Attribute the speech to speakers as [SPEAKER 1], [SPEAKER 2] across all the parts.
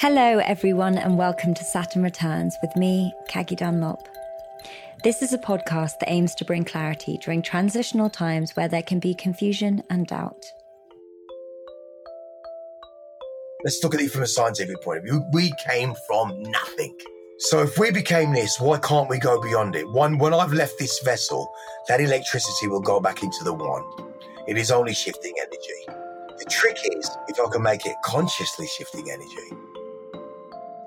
[SPEAKER 1] Hello, everyone, and welcome to Saturn Returns with me, Caggie Dunlop. This is a podcast that aims to bring clarity during transitional times where there can be confusion and doubt.
[SPEAKER 2] Let's look at it from a scientific point of view. We came from nothing. So if we became this, why can't we go beyond it? One, when I've left this vessel, that electricity will go back into the one. It is only shifting energy. The trick is if I can make it consciously shifting energy.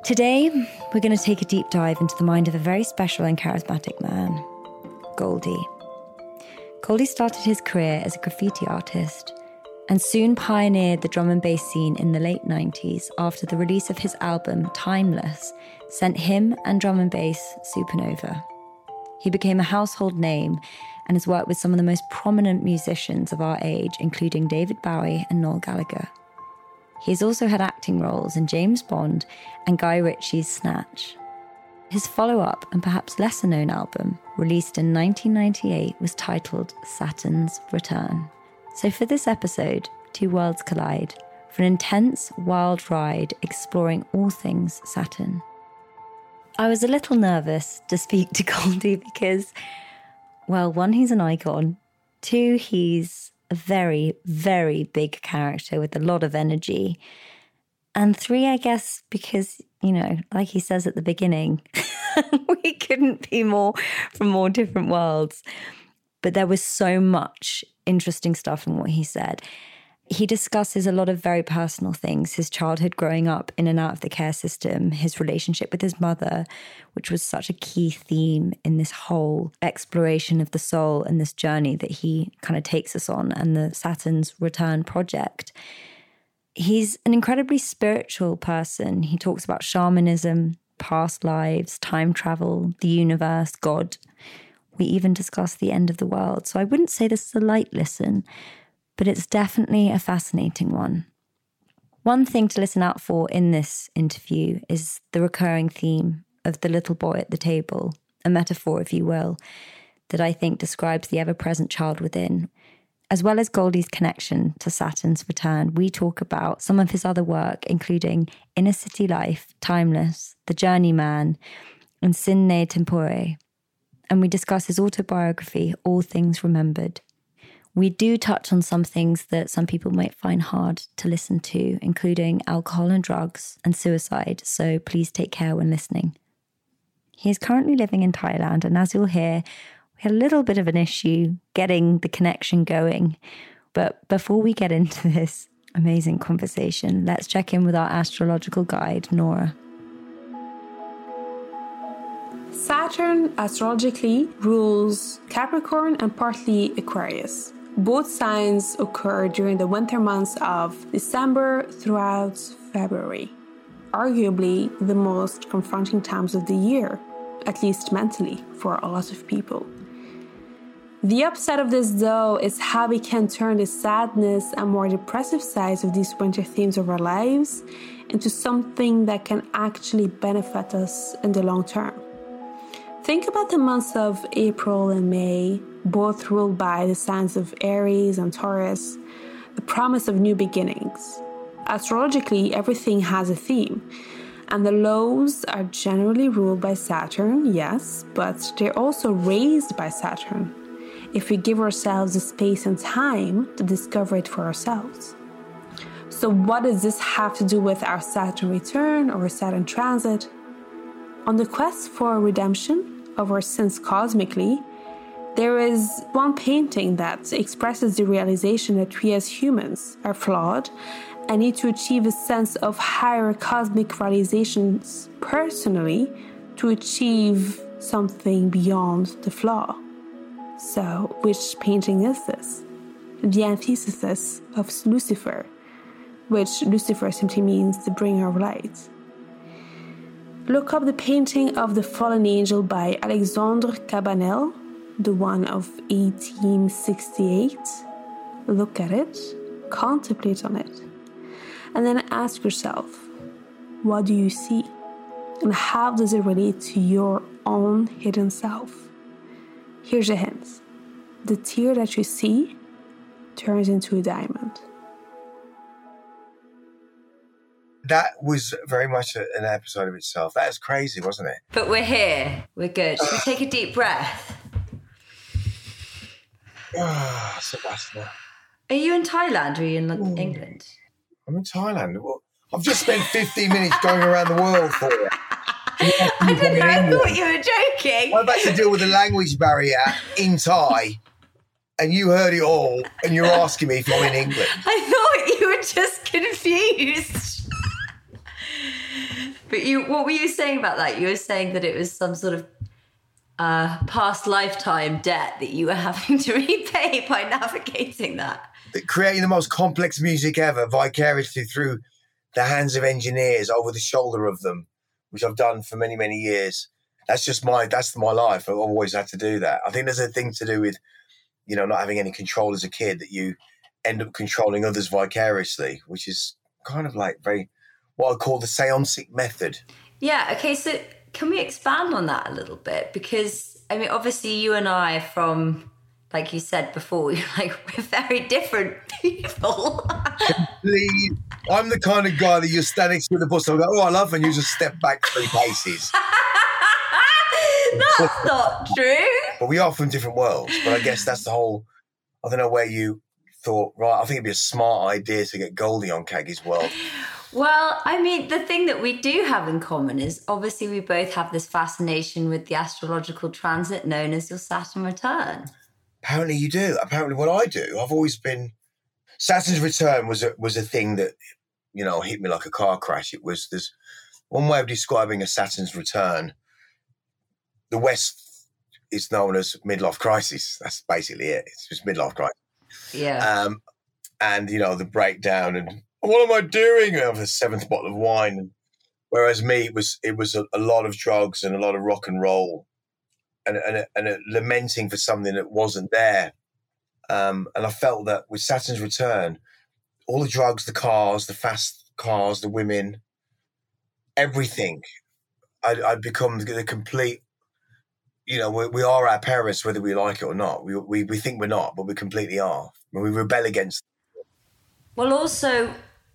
[SPEAKER 1] Today, we're going to take a deep dive into the mind of a very special and charismatic man, Goldie. Goldie started his career as a graffiti artist and soon pioneered the drum and bass scene in the late 90s after the release of his album Timeless sent him and drum and bass supernova. He became a household name and has worked with some of the most prominent musicians of our age, including David Bowie and Noel Gallagher. He has also had acting roles in James Bond and Guy Ritchie's Snatch. His follow up and perhaps lesser known album, released in 1998, was titled Saturnz Return. So, for this episode, Two Worlds Collide, for an intense, wild ride exploring all things Saturn. I was a little nervous to speak to Goldie because, well, one, he's an icon. Two, he's a very, very big character with a lot of energy. And three, I guess, because, you know, like he says at the beginning, we couldn't be more from more different worlds. But there was so much interesting stuff in what he said he discusses a lot of very personal things his childhood growing up in and out of the care system, his relationship with his mother, which was such a key theme in this whole exploration of the soul and this journey that he kind of takes us on, and the Saturn's Return project. He's an incredibly spiritual person. He talks about shamanism, past lives, time travel, the universe, God. We even discuss the end of the world. So I wouldn't say this is a light listen but it's definitely a fascinating one. One thing to listen out for in this interview is the recurring theme of the little boy at the table, a metaphor, if you will, that I think describes the ever present child within. As well as Goldie's connection to Saturn's return, we talk about some of his other work, including Inner City Life, Timeless, The Journeyman, and Sine Tempore. And we discuss his autobiography, All Things Remembered. We do touch on some things that some people might find hard to listen to, including alcohol and drugs and suicide, so please take care when listening. He is currently living in Thailand, and as you'll hear, we had a little bit of an issue getting the connection going. But before we get into this amazing conversation, let's check in with our astrological guide, Nora.
[SPEAKER 3] Saturn astrologically rules Capricorn and partly Aquarius. Both signs occur during the winter months of December throughout February, arguably the most confronting times of the year, at least mentally, for a lot of people. The upside of this, though, is how we can turn the sadness and more depressive sides of these winter themes of our lives into something that can actually benefit us in the long term. Think about the months of April and May, both ruled by the signs of Aries and Taurus, the promise of new beginnings. Astrologically, everything has a theme, and the lows are generally ruled by Saturn, yes, but they're also raised by Saturn if we give ourselves the space and time to discover it for ourselves. So, what does this have to do with our Saturn return or Saturn transit? On the quest for redemption, of our sins cosmically, there is one painting that expresses the realization that we as humans are flawed and need to achieve a sense of higher cosmic realizations personally to achieve something beyond the flaw. So, which painting is this? The antithesis of Lucifer, which Lucifer simply means the bringer of light. Look up the painting of the Fallen Angel by Alexandre Cabanel, the one of 1868. Look at it, contemplate on it, and then ask yourself, what do you see? And how does it relate to your own hidden self? Here's a hint the tear that you see turns into a diamond.
[SPEAKER 2] That was very much a, an episode of itself. That was crazy, wasn't it?
[SPEAKER 1] But we're here. We're good. Should we take a deep breath?
[SPEAKER 2] Ah, Sebastian.
[SPEAKER 1] Are you in Thailand or are you in England?
[SPEAKER 2] I'm in Thailand. Well, I've just spent 15 minutes going around the world for you.
[SPEAKER 1] I didn't know. I thought you were joking.
[SPEAKER 2] I've had to deal with a language barrier in Thai, and you heard it all, and you're asking me if I'm in England.
[SPEAKER 1] I thought you were just confused. But you, what were you saying about that? You were saying that it was some sort of uh, past lifetime debt that you were having to repay by navigating that.
[SPEAKER 2] Creating the most complex music ever vicariously through the hands of engineers over the shoulder of them, which I've done for many, many years. That's just my that's my life. I've always had to do that. I think there's a thing to do with, you know, not having any control as a kid that you end up controlling others vicariously, which is kind of like very what I call the seancing method.
[SPEAKER 1] Yeah. Okay. So can we expand on that a little bit? Because I mean, obviously, you and I, from like you said before, we're like we're very different people.
[SPEAKER 2] I'm the kind of guy that you're standing through the bus and go, "Oh, I love," and you just step back three paces.
[SPEAKER 1] that's not true.
[SPEAKER 2] But we are from different worlds. But I guess that's the whole. I don't know where you thought. Right, I think it'd be a smart idea to get Goldie on Caggie's world.
[SPEAKER 1] Well, I mean, the thing that we do have in common is obviously we both have this fascination with the astrological transit known as your Saturn return.
[SPEAKER 2] Apparently, you do. Apparently, what I do, I've always been. Saturn's return was a, was a thing that, you know, hit me like a car crash. It was there's one way of describing a Saturn's return. The West is known as midlife crisis. That's basically it. It's just midlife crisis.
[SPEAKER 1] Yeah.
[SPEAKER 2] Um, and you know the breakdown and what am I doing? I have a seventh bottle of wine. Whereas me, it was it was a, a lot of drugs and a lot of rock and roll, and and, and a lamenting for something that wasn't there. Um, and I felt that with Saturn's return, all the drugs, the cars, the fast cars, the women, everything, I'd, I'd become the complete. You know, we, we are our parents, whether we like it or not. We, we we think we're not, but we completely are. We rebel against.
[SPEAKER 1] Well, also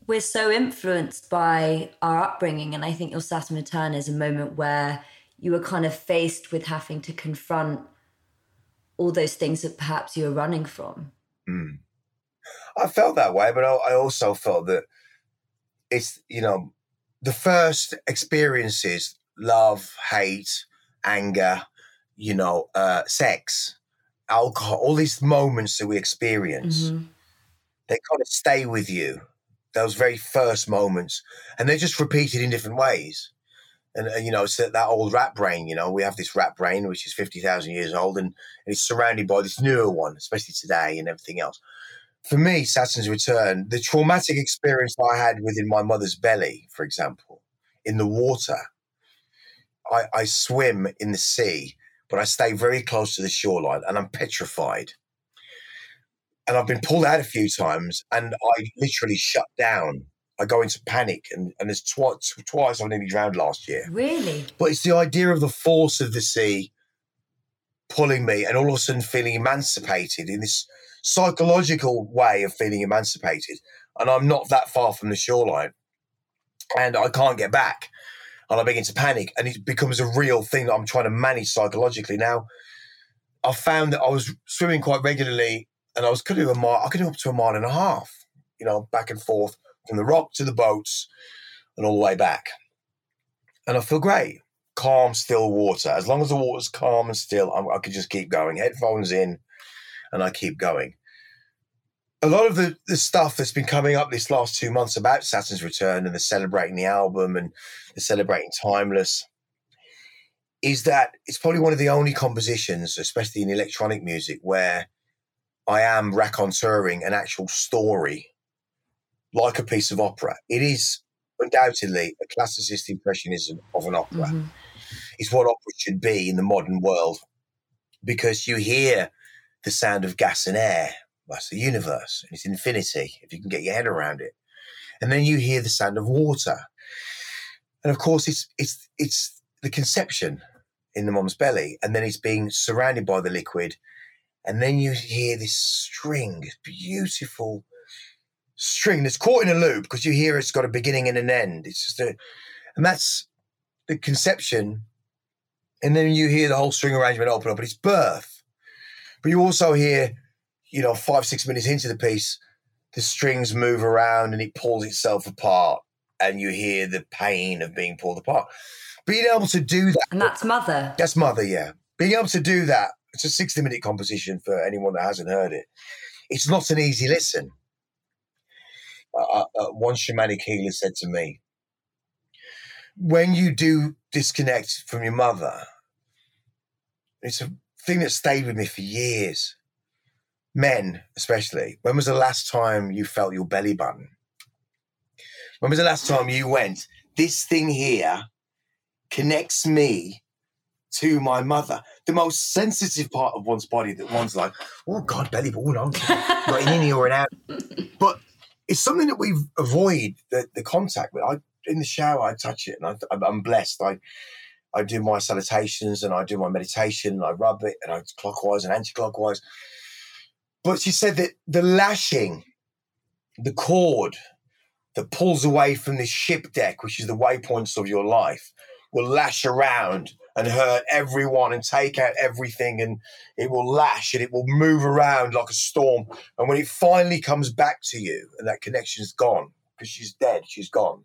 [SPEAKER 1] we're so influenced by our upbringing. And I think your Saturn return is a moment where you were kind of faced with having to confront all those things that perhaps you were running from.
[SPEAKER 2] Mm. I felt that way, but I also felt that it's, you know, the first experiences love, hate, anger, you know, uh, sex, alcohol, all these moments that we experience, mm-hmm. they kind of stay with you those very first moments, and they're just repeated in different ways. And, and you know, it's that, that old rat brain. You know, we have this rat brain which is fifty thousand years old, and, and it's surrounded by this newer one, especially today and everything else. For me, Saturn's return, the traumatic experience I had within my mother's belly, for example, in the water. I, I swim in the sea, but I stay very close to the shoreline, and I'm petrified and I've been pulled out a few times, and I literally shut down. I go into panic, and, and there's twice twice I've nearly drowned last year.
[SPEAKER 1] Really?
[SPEAKER 2] But it's the idea of the force of the sea pulling me, and all of a sudden feeling emancipated in this psychological way of feeling emancipated. And I'm not that far from the shoreline, and I can't get back. And I begin to panic, and it becomes a real thing that I'm trying to manage psychologically. Now, I found that I was swimming quite regularly and I was could do a mile. I could do up to a mile and a half, you know, back and forth from the rock to the boats and all the way back. And I feel great, calm, still water. As long as the water's calm and still, I, I could just keep going. Headphones in, and I keep going. A lot of the, the stuff that's been coming up this last two months about Saturn's return and the celebrating the album and the celebrating Timeless is that it's probably one of the only compositions, especially in electronic music, where I am raconteuring an actual story like a piece of opera. It is undoubtedly a classicist impressionism of an opera. Mm-hmm. It's what opera should be in the modern world because you hear the sound of gas and air. That's the universe and it's infinity, if you can get your head around it. And then you hear the sound of water. And of course, it's it's it's the conception in the mom's belly, and then it's being surrounded by the liquid and then you hear this string, beautiful string that's caught in a loop because you hear it's got a beginning and an end. It's just a, and that's the conception. And then you hear the whole string arrangement open up, but it's birth. But you also hear, you know, five, six minutes into the piece, the strings move around and it pulls itself apart, and you hear the pain of being pulled apart. Being able to do that.
[SPEAKER 1] And that's Mother.
[SPEAKER 2] That's Mother, yeah. Being able to do that, it's a 60 minute composition for anyone that hasn't heard it. It's not an easy listen. Uh, uh, one shamanic healer said to me, when you do disconnect from your mother, it's a thing that stayed with me for years. Men, especially, when was the last time you felt your belly button? When was the last time you went, this thing here connects me to my mother? The most sensitive part of one's body that one's like, oh God, belly I'm not in any or an out. But it's something that we avoid the, the contact with. I in the shower, I touch it, and I, I'm blessed. I I do my salutations and I do my meditation and I rub it and I clockwise and anti-clockwise. But she said that the lashing, the cord that pulls away from the ship deck, which is the waypoints of your life, will lash around and hurt everyone and take out everything and it will lash and it will move around like a storm. And when it finally comes back to you and that connection is gone, because she's dead, she's gone,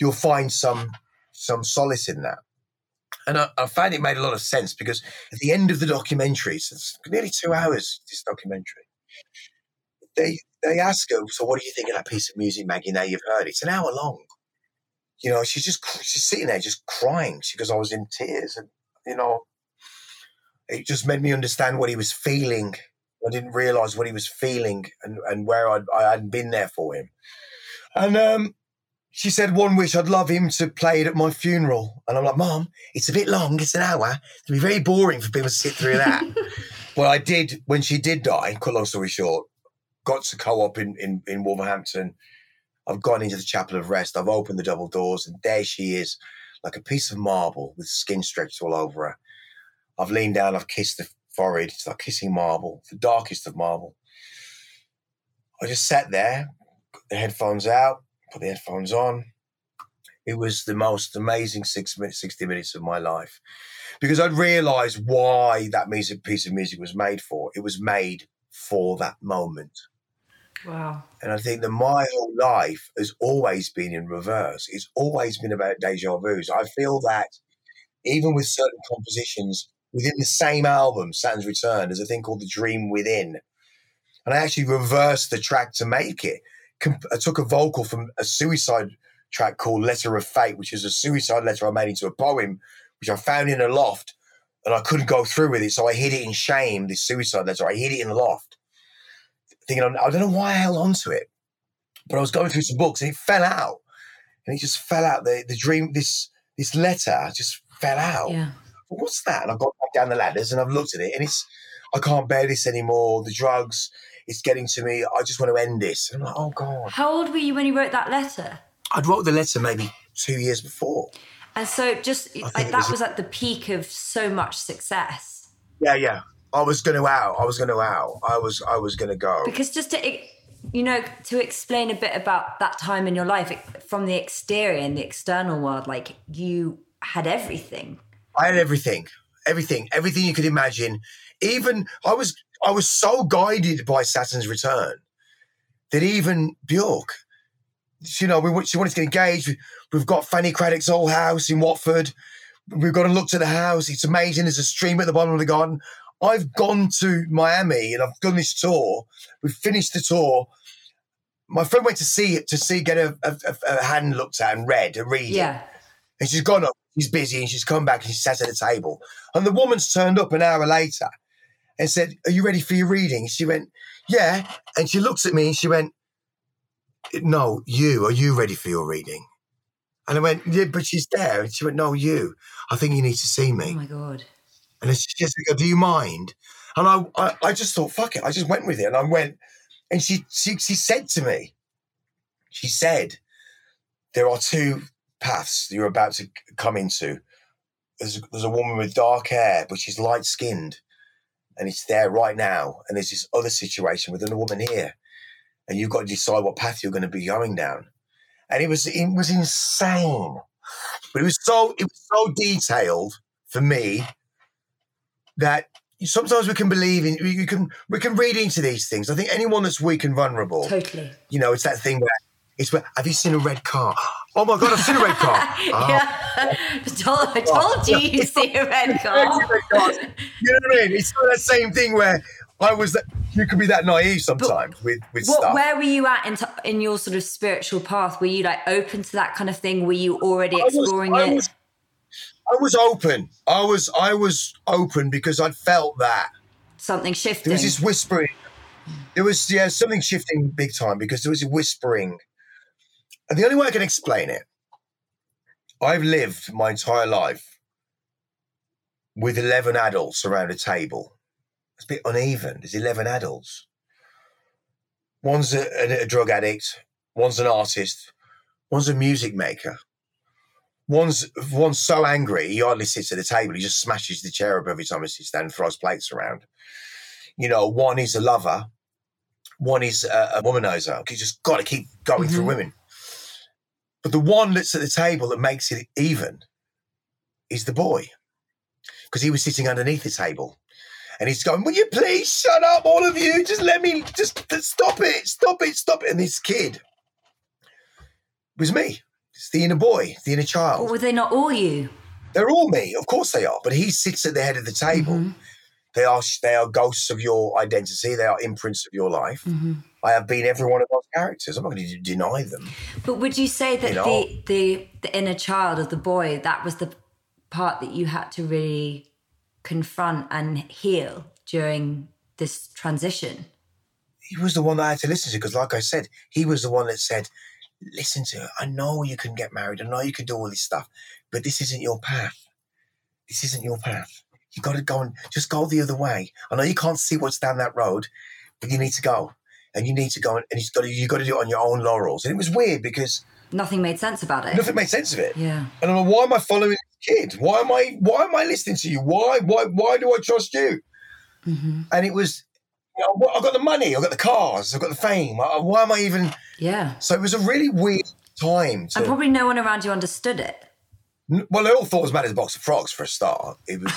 [SPEAKER 2] you'll find some some solace in that. And I, I, found it made a lot of sense because at the end of the documentary, so it's nearly two hours, this documentary, they they ask her, so what do you think of that piece of music, Maggie, now you've heard it? It's an hour long. You know, she's just she's sitting there just crying. She goes, I was in tears. And, you know, it just made me understand what he was feeling. I didn't realize what he was feeling and, and where I'd, I hadn't been there for him. And um, she said one wish I'd love him to play it at my funeral. And I'm like, Mom, it's a bit long, it's an hour. It'd be very boring for people to sit through that. well, I did when she did die, cut long story short, got to co-op in, in, in Wolverhampton. I've gone into the chapel of rest. I've opened the double doors, and there she is, like a piece of marble with skin stretched all over her. I've leaned down, I've kissed the forehead. It's like kissing marble, the darkest of marble. I just sat there, got the headphones out, put the headphones on. It was the most amazing six minutes, 60 minutes of my life because I'd realized why that music, piece of music was made for. It was made for that moment.
[SPEAKER 1] Wow.
[SPEAKER 2] And I think that my whole life has always been in reverse. It's always been about deja vus. I feel that even with certain compositions within the same album, Saturnz Return, there's a thing called The Dream Within. And I actually reversed the track to make it. I took a vocal from a suicide track called Letter of Fate, which is a suicide letter I made into a poem, which I found in a loft and I couldn't go through with it. So I hid it in shame, this suicide letter. I hid it in the loft, thinking, I don't know why I held on to it, but I was going through some books and it fell out. And it just fell out. The, the dream, this this letter just fell out.
[SPEAKER 1] Yeah.
[SPEAKER 2] What's that? And I've got back down the ladders and I've looked at it and it's, I can't bear this anymore. The drugs, it's getting to me. I just want to end this. And I'm like, oh God.
[SPEAKER 1] How old were you when you wrote that letter?
[SPEAKER 2] I'd wrote the letter maybe two years before.
[SPEAKER 1] And so just like that was at the peak of so much success.
[SPEAKER 2] Yeah, yeah. I was going to out. I was going to out. I was I was going to go.
[SPEAKER 1] Because just to you know to explain a bit about that time in your life from the exterior and the external world like you had everything.
[SPEAKER 2] I had everything. Everything. Everything you could imagine. Even I was I was so guided by Saturn's return that even Bjork, you know, we she wanted to get engaged. We've got Fanny Cradock's old house in Watford. We've got to look to the house. It's amazing. There's a stream at the bottom of the garden. I've gone to Miami and I've done this tour. We've finished the tour. My friend went to see it to see get a, a, a hand looked at and read a reading.
[SPEAKER 1] Yeah.
[SPEAKER 2] And she's gone up. She's busy and she's come back and she sat at the table. And the woman's turned up an hour later and said, Are you ready for your reading? She went, Yeah. And she looks at me and she went, No, you, are you ready for your reading? And I went, Yeah, but she's there. And she went, No, you. I think you need to see me.
[SPEAKER 1] Oh my God.
[SPEAKER 2] And she just go, Do you mind? And I, I, I just thought, fuck it. I just went with it. And I went, and she, she, she said to me, she said, there are two paths you're about to come into. There's, there's a woman with dark hair, but she's light skinned and it's there right now. And there's this other situation with another woman here. and you've got to decide what path you're going to be going down. And it was it was insane, but it was so it was so detailed for me that sometimes we can believe in you can we can read into these things. I think anyone that's weak and vulnerable,
[SPEAKER 1] Totally.
[SPEAKER 2] you know, it's that thing where it's where have you seen a red car? Oh my god, I've seen a red car. Oh,
[SPEAKER 1] Yeah. I told, I oh. told you you see a red car.
[SPEAKER 2] seen red cars. You know what I mean? It's that same thing where I was that you could be that naive sometimes with with
[SPEAKER 1] What,
[SPEAKER 2] stuff.
[SPEAKER 1] where were you at in, t- in your sort of spiritual path? Were you like open to that kind of thing? Were you already
[SPEAKER 2] I was-
[SPEAKER 1] exploring
[SPEAKER 2] I
[SPEAKER 1] it?
[SPEAKER 2] I was open. I was I was open because I'd felt that.
[SPEAKER 1] Something shifting.
[SPEAKER 2] There was this whispering. There was yeah something shifting big time because there was a whispering. And the only way I can explain it, I've lived my entire life with eleven adults around a table. It's a bit uneven. There's eleven adults. One's a, a, a drug addict. One's an artist. One's a music maker. One's one's so angry he hardly sits at the table. He just smashes the chair up every time he sits down and throws plates around you know, one is a lover, one is a, a womanizer. You just got to keep going through
[SPEAKER 1] Mhm.
[SPEAKER 2] women. But the one that's at the table that makes it even is the boy, because he was sitting underneath the table, and he's going, "Will you please shut up, all of you? Just let me, just just stop it, stop it, stop it." And this kid was me. The inner boy, the inner
[SPEAKER 1] But
[SPEAKER 2] child.
[SPEAKER 1] were they not all you?
[SPEAKER 2] They're all me, of course they are. But he sits at the head of the table.
[SPEAKER 1] Mhm.
[SPEAKER 2] They are they are ghosts of your identity. They are imprints of your life.
[SPEAKER 1] Mhm.
[SPEAKER 2] I have been every one of those characters. I'm not going to deny them.
[SPEAKER 1] But would you say that
[SPEAKER 2] You know?
[SPEAKER 1] the, the the inner child of the boy that was the part that you had to really confront and heal during this transition?
[SPEAKER 2] He was the one that I had to listen to because, like I said, he was the one that said, "Listen to, her. I know you can get married. I know you can do all this stuff, but this isn't your path. This isn't your path. You got to go and just go the other way. I know you can't see what's down that road, but you need to go." And you need to go, and he's got to, you got to do it on your own laurels. And it was weird because
[SPEAKER 1] Nothing made sense about it.
[SPEAKER 2] nothing made sense of it.
[SPEAKER 1] Yeah.
[SPEAKER 2] And I'm like, why am I following this kid? Why am I why am I listening to you? Why why why do I trust you?
[SPEAKER 1] hmm
[SPEAKER 2] And it was, you know, I've got the money, I've got the cars, I've got the fame. Why am I even?
[SPEAKER 1] Yeah.
[SPEAKER 2] So it was a really weird time. To,
[SPEAKER 1] And probably no one around you understood it.
[SPEAKER 2] Well, they all thought it was mad as a box of frogs for a start. It was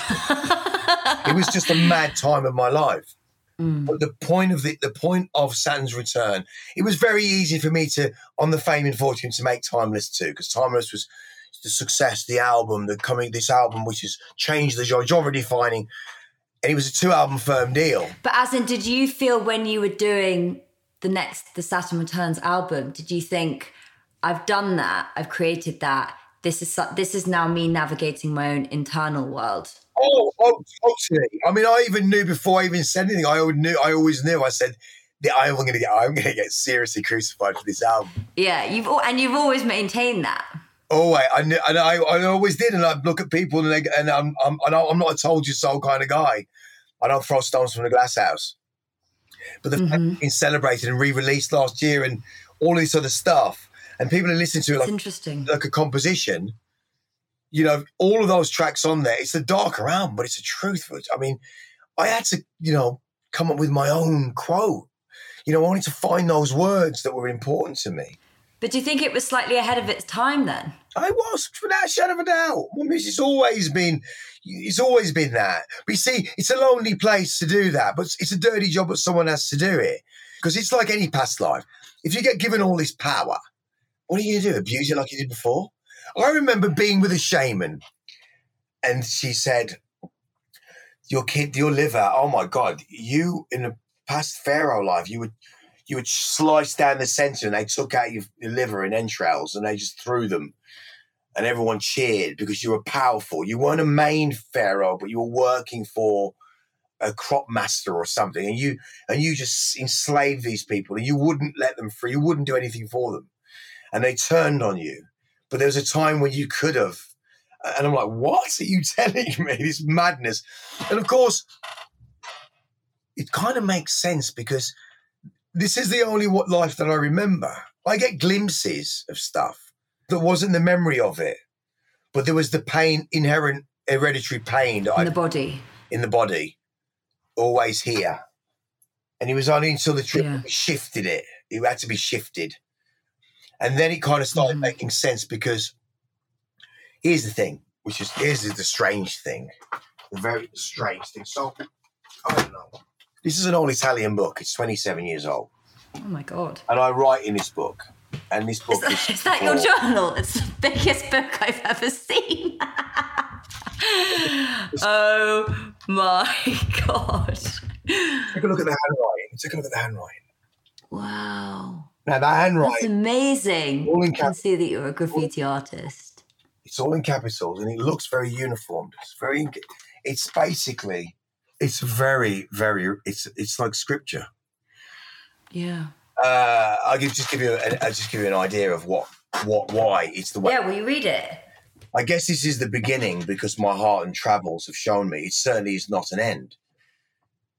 [SPEAKER 2] it was just a mad time of my life.
[SPEAKER 1] Mm.
[SPEAKER 2] But the point of the the point of Saturn's return, it was very easy for me to on the fame and fortune to make Timeless too, because Timeless was the success, the album, the coming this album, which has changed the genre, genre defining, and it was a two album firm deal.
[SPEAKER 1] But as in, did you feel when you were doing the next the Saturn Returns album, did you think, I've done that, I've created that. This is this is now me navigating my own internal world.
[SPEAKER 2] Oh, oh, totally. I mean, I even knew before I even said anything. I always knew. I always knew. I said, "Yeah, I'm going to get. I'm going to get seriously crucified for this album."
[SPEAKER 1] Yeah, you've and you've always maintained that.
[SPEAKER 2] Oh, wait, I and I, I always did. And I'd look at people, and, they, and I'm, I'm, I know I'm not a told you so kind of guy. I don't throw stones from the glass house. But the fact
[SPEAKER 1] Mhm.
[SPEAKER 2] it's been celebrated and re-released last year, and all this other stuff, and people are listening to it like,
[SPEAKER 1] interesting.
[SPEAKER 2] like a composition. You know, all of those tracks on there. It's a darker album, but it's a truth. I mean, I had to, you know, come up with my own quote. You know, I wanted to find those words that were important to me.
[SPEAKER 1] But do you think it was slightly ahead of its time then?
[SPEAKER 2] I was, without a shadow of a doubt. Music's always been, it's always been that. But you see, it's a lonely place to do that, but it's a dirty job, but someone has to do it. Because it's like any past life. If you get given all this power, what are you going to do? Abuse it like you did before? I remember being with a shaman, and she said, "Your kid, your liver. Oh my God, you in the past pharaoh life, you would." You would slice down the center, and they took out your, your liver and entrails, and they just threw them and everyone cheered because you were powerful. You weren't a main pharaoh, but you were working for a crop master or something, and you and you just enslaved these people, and you wouldn't let them free. You wouldn't do anything for them, and they turned on you. But there was a time when you could have, and I'm like, what are you telling me? This madness, and of course, it kind of makes sense because this is the only what life that I remember. I get glimpses of stuff that wasn't the memory of it, but there was the pain, inherent hereditary pain that
[SPEAKER 1] In
[SPEAKER 2] I
[SPEAKER 1] the body.
[SPEAKER 2] in the body, always here. And it was only until the trip
[SPEAKER 1] Yeah.
[SPEAKER 2] shifted it It had to be shifted. And then it kind of started
[SPEAKER 1] Mhm.
[SPEAKER 2] making sense because here's the thing, which is here's the strange thing, the very strange thing. So I don't know. This is an old Italian book. It's 27 years old,
[SPEAKER 1] Oh my god.
[SPEAKER 2] and I write in this book. And this
[SPEAKER 1] Is
[SPEAKER 2] book
[SPEAKER 1] that,
[SPEAKER 2] is,
[SPEAKER 1] is that your journal? It's the biggest book I've ever seen. oh my god.
[SPEAKER 2] Take a look at the handwriting. Take a look at the handwriting.
[SPEAKER 1] Wow.
[SPEAKER 2] Now that handwriting.
[SPEAKER 1] That's amazing.
[SPEAKER 2] All in
[SPEAKER 1] I can see that you're a graffiti artist.
[SPEAKER 2] it's all in capitals, and it looks very uniformed. It's very. It's basically. It's very, very. It's it's like scripture.
[SPEAKER 1] Yeah.
[SPEAKER 2] Uh, I'll give, just give you. An, I'll just give you an idea of what, what, why it's the way.
[SPEAKER 1] Yeah, will you read it?
[SPEAKER 2] I guess this is the beginning because my heart and travels have shown me it certainly is not an end.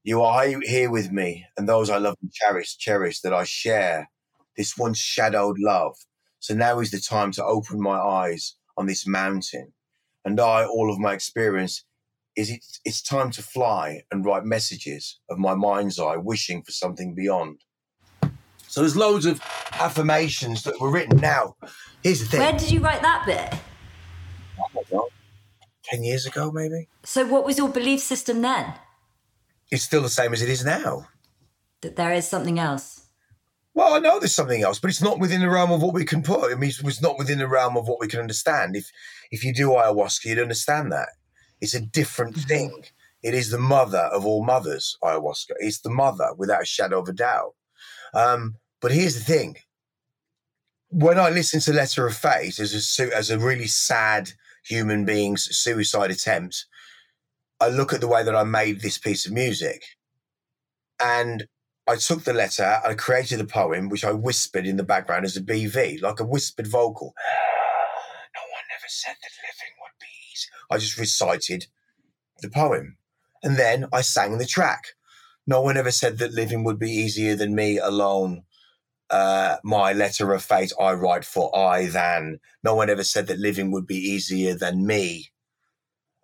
[SPEAKER 2] You are here with me, and those I love and cherish, cherish that I share this once shadowed love. So now is the time to open my eyes on this mountain, and I, all of my experience, is it, it's time to fly and write messages of my mind's eye, wishing for something beyond. So there's loads of affirmations that were written. Now, here's the thing.
[SPEAKER 1] Where did you write that bit?
[SPEAKER 2] I don't know, 10 years ago, maybe?
[SPEAKER 1] So, what was your belief system then?
[SPEAKER 2] It's still the same as it is now.
[SPEAKER 1] That there is something else.
[SPEAKER 2] Well, I know there's something else, but it's not within the realm of what we can put. I mean, it's- it's not within the realm of what we can understand. If if you do ayahuasca, you'd understand that. It's a different thing. It is the mother of all mothers, ayahuasca. It's the mother, without a shadow of a doubt. Um, but here's the thing. When I listen to Letter of Fate as a, as a really sad human being's suicide attempt, I look at the way that I made this piece of music. And I took the letter, I created a poem, which I whispered in the background as a BV, like a whispered vocal. No one ever said that living would be easy. I just recited the poem. And then I sang the track. No one ever said that living would be easier than me alone. Uh, my letter of fate I write for I than. No one ever said that living would be easier than me.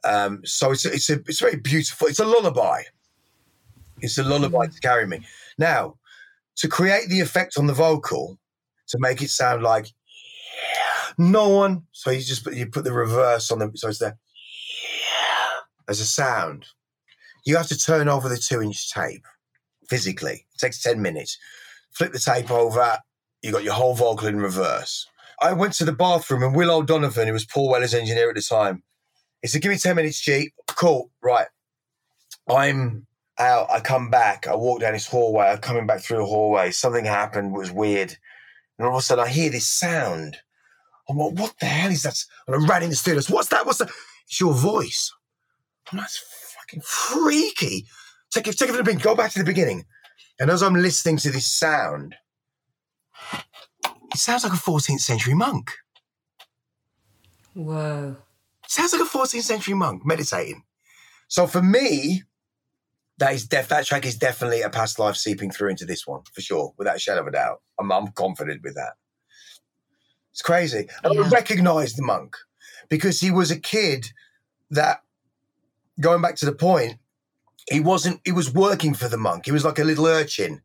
[SPEAKER 2] Um, so it's a, it's a it's very beautiful. It's a lullaby. It's a lullaby to carry me. Now, to create the effect on the vocal, to make it sound like no one. So you just put you put the reverse on the so it's there as a sound. You have to turn over the two inch tape physically. It takes 10 minutes. Flip the tape over, you got your whole vocal in reverse. I went to the bathroom and Will O'Donovan, who was Paul Weller's engineer at the time, he said, Give me 10 minutes, G. Cool, right. I'm out. I come back. I walk down this hallway. I'm coming back through the hallway. Something happened, was weird. And all of a sudden, I hear this sound. I'm like, What the hell is that? And I ran in the studio. What's that? What's that? It's your voice. That's fucking freaky. Take it, take it from the beginning. Go back to the beginning. And as I'm listening to this sound, it sounds like a 14th century monk.
[SPEAKER 1] Whoa.
[SPEAKER 2] Sounds like a 14th century monk meditating. So for me, that is def- that track is definitely a past life seeping through into this one for sure, without a shadow of a doubt. I'm, I'm confident with that. It's crazy. And I recognize the monk because he was a kid that, going back to the point, he wasn't, he was working for the monk. He was like a little urchin.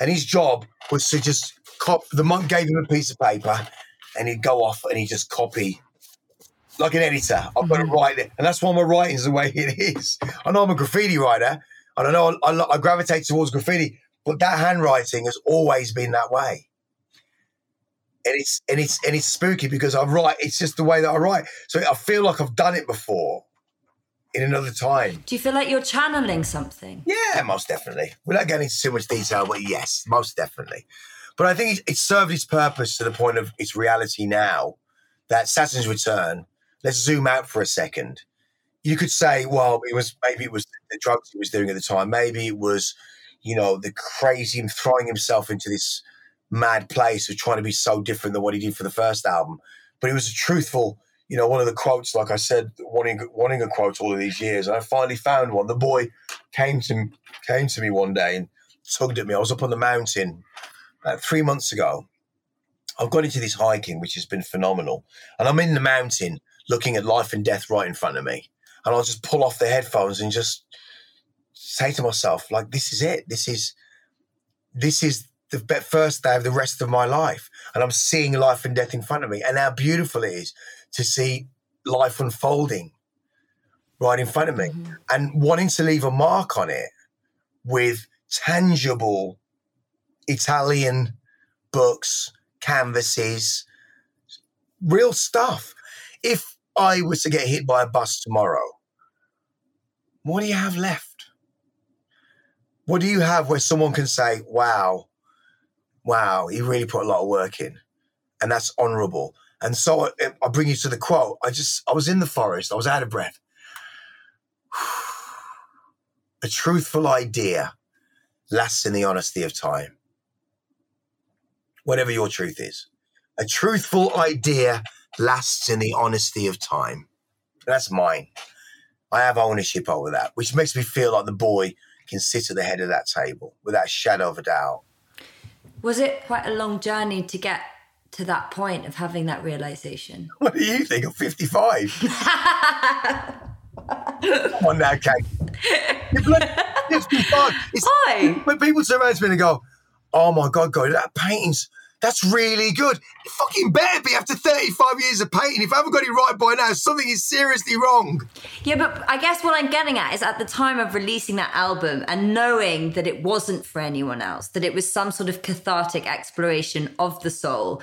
[SPEAKER 2] And his job was to just cop, the monk gave him a piece of paper and he'd go off and he'd just copy like an editor. I've got to mm-hmm. write it, and that's why my writing's the way it is. I know I'm a graffiti writer, and I know I, I, I gravitate towards graffiti, but that handwriting has always been that way. And it's and it's and it's spooky because I write. It's just the way that I write. So I feel like I've done it before in another time.
[SPEAKER 1] Do you feel like you're channeling something?
[SPEAKER 2] Yeah, most definitely. Without getting into too much detail, but yes, most definitely. But I think it, it served its purpose to the point of its reality now. That Saturn's return. Let's zoom out for a second. You could say, well, it was maybe it was the drugs he was doing at the time. Maybe it was, you know, the crazy him throwing himself into this mad place of trying to be so different than what he did for the first album. But it was a truthful, you know, one of the quotes, like I said, wanting wanting a quote all of these years. And I finally found one. The boy came to came to me one day and tugged at me. I was up on the mountain about three months ago. I've got into this hiking, which has been phenomenal. And I'm in the mountain looking at life and death right in front of me. And I'll just pull off the headphones and just say to myself, like, this is it. This is this is the first day of the rest of my life, and I'm seeing life and death in front of me, and how beautiful it is to see life unfolding right in front of me, mm-hmm. and wanting to leave a mark on it with tangible Italian books, canvases, real stuff. If I was to get hit by a bus tomorrow, what do you have left? What do you have where someone can say, wow, wow, he really put a lot of work in? And that's honorable. And so I, I bring you to the quote. I just, I was in the forest, I was out of breath. A truthful idea lasts in the honesty of time. Whatever your truth is. A truthful idea lasts in the honesty of time. That's mine. I have ownership over that, which makes me feel like the boy can sit at the head of that table without a shadow of a doubt.
[SPEAKER 1] Was it quite a long journey to get to that point of having that realization?
[SPEAKER 2] What do you think? I'm 55. Come on now, Kate. You're bloody 55. It's,
[SPEAKER 1] Hi.
[SPEAKER 2] When people turn around to me and go, oh my God, God, that painting's, that's really good. It fucking better be after 35 years of painting. If I haven't got it right by now, something is seriously wrong.
[SPEAKER 1] Yeah, but I guess what I'm getting at is at the time of releasing that album and knowing that it wasn't for anyone else, that it was some sort of cathartic exploration of the soul,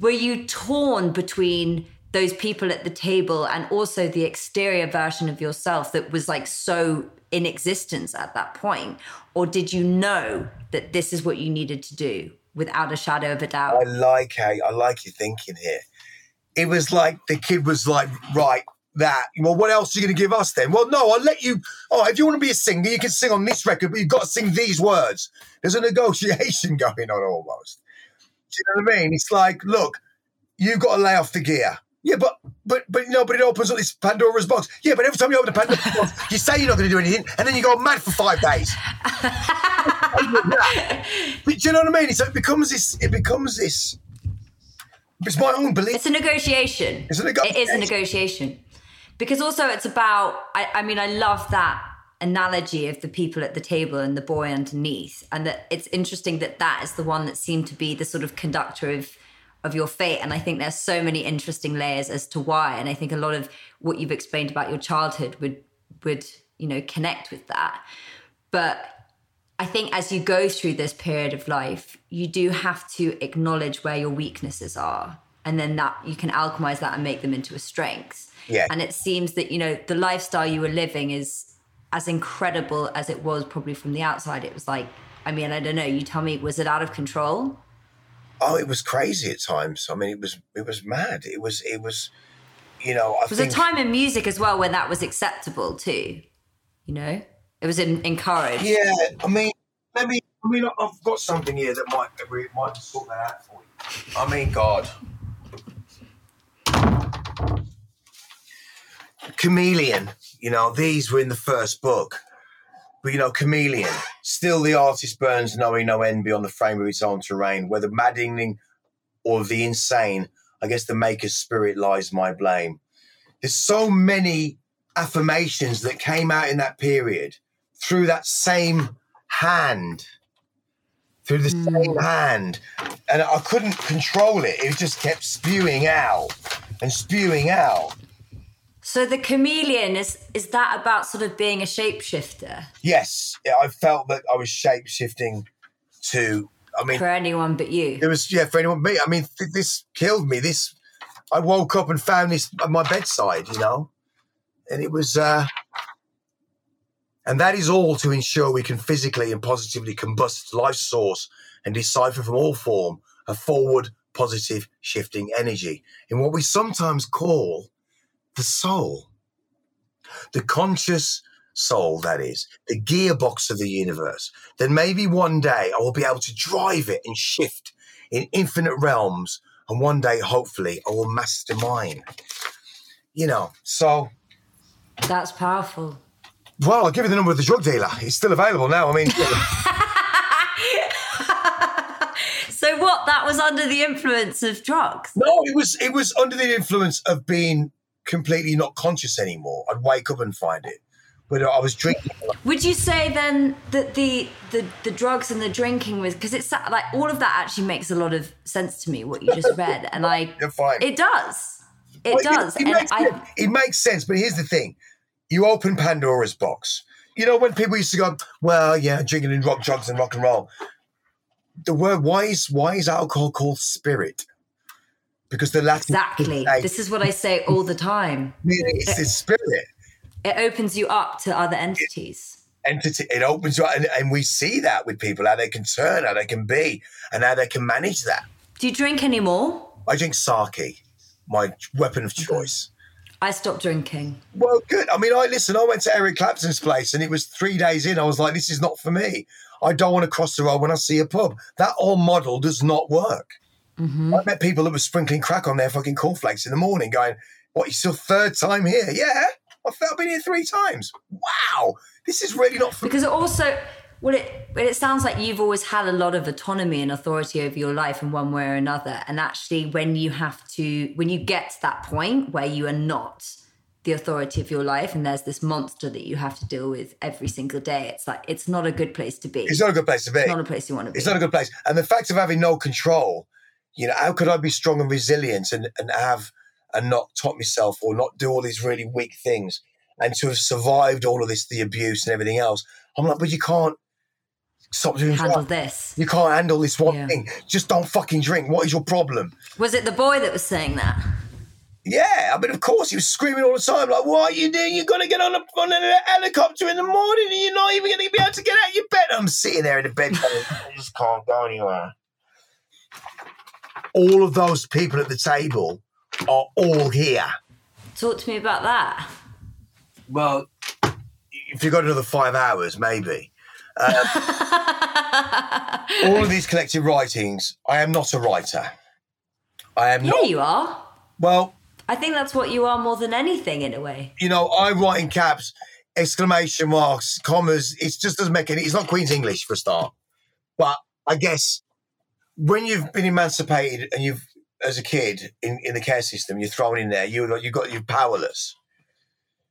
[SPEAKER 1] were you torn between those people at the table and also the exterior version of yourself that was like so in existence at that point? Or did you know that this is what you needed to do without a shadow of a doubt?
[SPEAKER 2] I like how I like your thinking here. It was like the kid was like, right, that. Well, what else are you going to give us then? Well, no, I'll let you. Oh, if you want to be a singer, you can sing on this record, but you've got to sing these words. There's a negotiation going on almost. Do you know what I mean? It's like, look, you've got to lay off the gear. Yeah, but but but know, but it opens up this Pandora's box. Yeah, but every time you open the Pandora's box, you say you're not going to do anything, and then you go mad for five days. But do you know what I mean? So it becomes this. It becomes this. It's my own belief.
[SPEAKER 1] It's a negotiation.
[SPEAKER 2] It's a
[SPEAKER 1] It is a
[SPEAKER 2] negotiation.
[SPEAKER 1] negotiation. Because also it's about, I, I mean, I love that analogy of the people at the table and the boy underneath. And that it's interesting that that is the one that seemed to be the sort of conductor of of your fate. And I think there's so many interesting layers as to why. And I think a lot of what you've explained about your childhood would would, you know, connect with that. But I think as you go through this period of life, you do have to acknowledge where your weaknesses are. And then that you can alchemize that and make them into a strength.
[SPEAKER 2] Yeah.
[SPEAKER 1] And it seems that, you know, the lifestyle you were living is as incredible as it was probably from the outside. It was like, I mean, I don't know, you tell me, was it out of control?
[SPEAKER 2] Oh, it was crazy at times. I mean, it was it was mad. It was it was, you know. I
[SPEAKER 1] There was a time in music as well when that was acceptable too. You know? It was en- encouraged.
[SPEAKER 2] Yeah, I mean, let me. I mean, I've got something here that might might sort that out for you. I mean, God. Chameleon, you know, these were in the first book. But, you know, Chameleon, still the artist burns knowing no end beyond the frame of its own terrain. Whether maddening or the insane, I guess the maker's spirit lies my blame. There's so many affirmations that came out in that period through that same hand, through the hmm. same hand. And I couldn't control it. It just kept spewing out and spewing out.
[SPEAKER 1] So the chameleon is is that about sort of being a shapeshifter
[SPEAKER 2] Yes, I felt that I was shapeshifting to, I mean,
[SPEAKER 1] for anyone but you?
[SPEAKER 2] It was yeah for anyone but me. I mean, th- this killed me. This I woke up and found this at my bedside, you know, and it was, uh and that is all to ensure we can physically and positively combust life's source and decipher from all form a forward, positive, shifting energy in what we sometimes call the soul, the conscious soul, that is, the gearbox of the universe, then maybe one day I will be able to drive it and shift in infinite realms. And one day, hopefully, I will master mine. You know, so,
[SPEAKER 1] That's powerful.
[SPEAKER 2] well, I'll give you the number of the drug dealer. It's still available now. I mean,
[SPEAKER 1] So what? That was under the influence of drugs.
[SPEAKER 2] no, it was it was under the influence of being completely not conscious anymore. I'd wake up and find it. but I was drinking.
[SPEAKER 1] Would you say then that the the, the drugs and the drinking was because it's like all of that actually makes a lot of sense to me what you just read, and I it does, it
[SPEAKER 2] Well,
[SPEAKER 1] does,
[SPEAKER 2] It,
[SPEAKER 1] and
[SPEAKER 2] makes,
[SPEAKER 1] I
[SPEAKER 2] sense. it makes sense, but here's the thing: you open Pandora's box. You know when people used to go, "Well, yeah, drinking and rock drugs and rock and roll." The word why is why is alcohol called spirit? Because the Latin
[SPEAKER 1] exactly.
[SPEAKER 2] say-
[SPEAKER 1] This is what I say all the time.
[SPEAKER 2] it's, it's spirit
[SPEAKER 1] It opens you up to other entities.
[SPEAKER 2] entity. It opens you up, and, and we see that with people how they can turn, how they can be, and how they can manage that.
[SPEAKER 1] Do you drink anymore?
[SPEAKER 2] I drink sake, my weapon of mm-hmm. choice.
[SPEAKER 1] I stopped drinking.
[SPEAKER 2] Well, good. I mean, I listen. I went to Eric Clapton's place, and it was three days in. I was like, "This is not for me. I don't want to cross the road when I see a pub. That old model does not work." Mm-hmm. I met people that were sprinkling crack on their fucking cornflakes in the morning, going, "What? It's your third time here? Yeah, I felt I've been here three times. Wow, this is really not
[SPEAKER 1] Because it also, well, it well, it sounds like you've always had a lot of autonomy and authority over your life in one way or another. And actually, when you have to, when you get to that point where you are not the authority of your life, and there's this monster that you have to deal with every single day, it's like it's not a good place to be.
[SPEAKER 2] It's not a good place to be.
[SPEAKER 1] It's not a place you want to be.
[SPEAKER 2] It's not a good place. And the fact of having no control, you know, how could I be strong and resilient and, and have and not top myself or not do all these really weak things and to have survived all of this, the abuse and everything else? I'm like, but you can't stop doing
[SPEAKER 1] Handle
[SPEAKER 2] that.
[SPEAKER 1] this.
[SPEAKER 2] You can't handle this one
[SPEAKER 1] Yeah.
[SPEAKER 2] thing. Just don't fucking drink. What is your problem?
[SPEAKER 1] Was it the boy that was saying that?
[SPEAKER 2] Yeah, I mean, of course, he was screaming all the time, like, "What are you doing? You're gonna get on a, on a helicopter in the morning, and you're not even gonna be able to get out of your bed." I'm sitting there in the bed, I just can't go anywhere. All of those people at the table are all here.
[SPEAKER 1] Talk to me about that.
[SPEAKER 2] Well, if you've got another five hours, maybe. Um, all of these collective writings, I am not a writer. I am
[SPEAKER 1] Yeah,
[SPEAKER 2] not.
[SPEAKER 1] you are.
[SPEAKER 2] Well,
[SPEAKER 1] I think that's what you are more than anything, in a way.
[SPEAKER 2] you know, I write in caps, exclamation marks, commas. It just doesn't make any. It's not Queen's English for a start, but I guess when you've been emancipated and you've, as a kid in, in the care system, you're thrown in there. You you got you're powerless.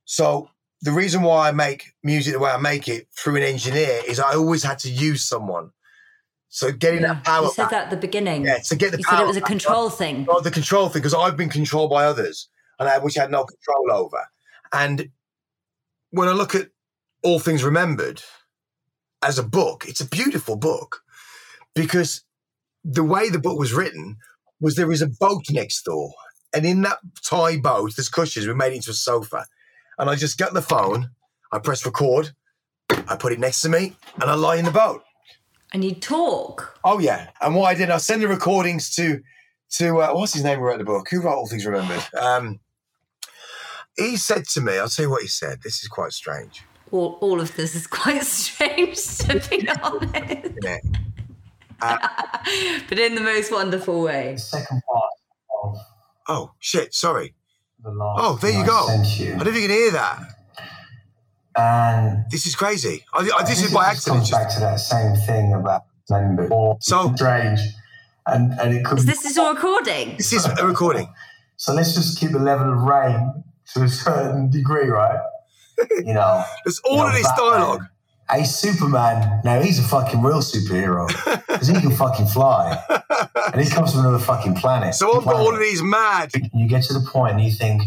[SPEAKER 2] So the reason why I make music the way I make it through an engineer is I always had to use someone. So getting that power
[SPEAKER 1] You said
[SPEAKER 2] back,
[SPEAKER 1] that at the beginning.
[SPEAKER 2] yeah, to get the
[SPEAKER 1] You
[SPEAKER 2] power
[SPEAKER 1] said it was a
[SPEAKER 2] back.
[SPEAKER 1] control thing.
[SPEAKER 2] Not the control thing because I've been controlled by others and I which I had no control over. And when I look at All Things Remembered as a book, it's a beautiful book because the way the book was written was there is a boat next door, and in that Thai boat, there's cushions. We made it into a sofa, and I just get the phone, I press record, I put it next to me, and I lie in the boat.
[SPEAKER 1] And you talk.
[SPEAKER 2] Oh yeah, and what I did, I send the recordings to to uh, what's his name who wrote the book? Who wrote All Things Remembered? Um, he said to me, I'll tell you what he said. This is quite strange.
[SPEAKER 1] All, all of this is quite strange, to be honest.
[SPEAKER 2] Isn't?
[SPEAKER 1] But in the most wonderful way.
[SPEAKER 4] The second part of
[SPEAKER 2] Oh shit! Sorry.
[SPEAKER 4] the last.
[SPEAKER 2] Oh, there you
[SPEAKER 4] one
[SPEAKER 2] go.
[SPEAKER 4] I
[SPEAKER 2] I don't know if you can hear that.
[SPEAKER 4] And
[SPEAKER 2] This is crazy. I, I,
[SPEAKER 4] I
[SPEAKER 2] this
[SPEAKER 4] think
[SPEAKER 2] is
[SPEAKER 4] it
[SPEAKER 2] by
[SPEAKER 4] just
[SPEAKER 2] accident.
[SPEAKER 4] Comes
[SPEAKER 2] Just,
[SPEAKER 4] back to that same thing about remember. Or oh,
[SPEAKER 2] So-
[SPEAKER 4] strange, and and it could.
[SPEAKER 1] This is your recording?
[SPEAKER 2] this is a recording.
[SPEAKER 4] So let's just keep the level of rain to a certain degree, right? You know.
[SPEAKER 2] There's
[SPEAKER 4] you
[SPEAKER 2] all
[SPEAKER 4] know,
[SPEAKER 2] of this
[SPEAKER 4] Batman.
[SPEAKER 2] dialogue.
[SPEAKER 4] Hey, Superman. Now he's a fucking real superhero because he can fucking fly, and he comes from another fucking planet.
[SPEAKER 2] So I've got all of these mad.
[SPEAKER 4] You get to the point and you think,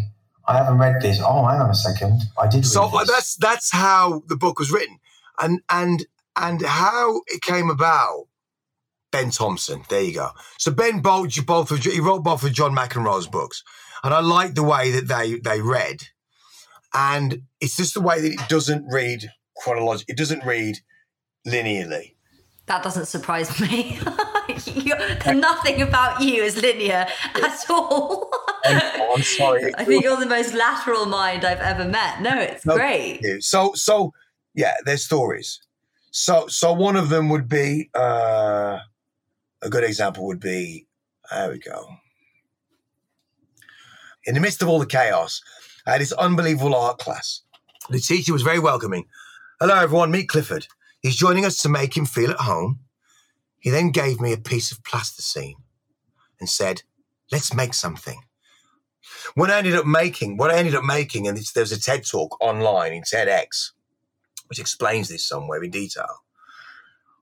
[SPEAKER 4] I haven't read this. Oh, hang on a second. I did.
[SPEAKER 2] So
[SPEAKER 4] read this.
[SPEAKER 2] that's that's how the book was written, and and and how it came about. Ben Thompson, there you go. So Ben both both of, he wrote both of John McEnroe's books, and I like the way that they they read, and it's just the way that it doesn't read chronologically. It doesn't read linearly.
[SPEAKER 1] That doesn't surprise me. Nothing about you is linear at all.
[SPEAKER 2] Oh, I'm sorry.
[SPEAKER 1] I think you're the most lateral mind I've ever met. No, it's
[SPEAKER 2] No,
[SPEAKER 1] great.
[SPEAKER 2] So so yeah, there's stories. So so one of them would be uh, a good example would be there we go. In the midst of all the chaos, I had this unbelievable art class. The teacher was very welcoming. Hello everyone, meet Clifford. He's joining us to make him feel at home. He then gave me a piece of plasticine and said, "Let's make something." When I ended up making, what I ended up making, and there's a TED talk online in TEDx, which explains this somewhere in detail.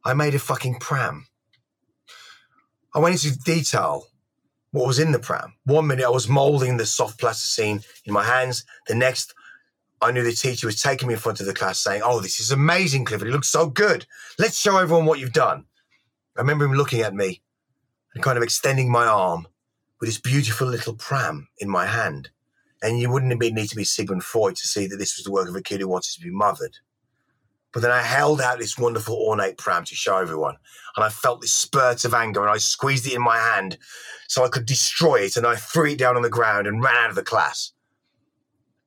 [SPEAKER 2] I made a fucking pram. I went into detail what was in the pram. One minute I was molding the soft plasticine in my hands. The next, I knew the teacher was taking me in front of the class saying, Oh, this is amazing, Clifford. It looks so good. Let's show everyone what you've done. I remember him looking at me and kind of extending my arm with this beautiful little pram in my hand. And you wouldn't need to be Sigmund Freud to see that this was the work of a kid who wanted to be mothered. But then I held out this wonderful ornate pram to show everyone. And I felt this spurt of anger and I squeezed it in my hand so I could destroy it. And I threw it down on the ground and ran out of the class.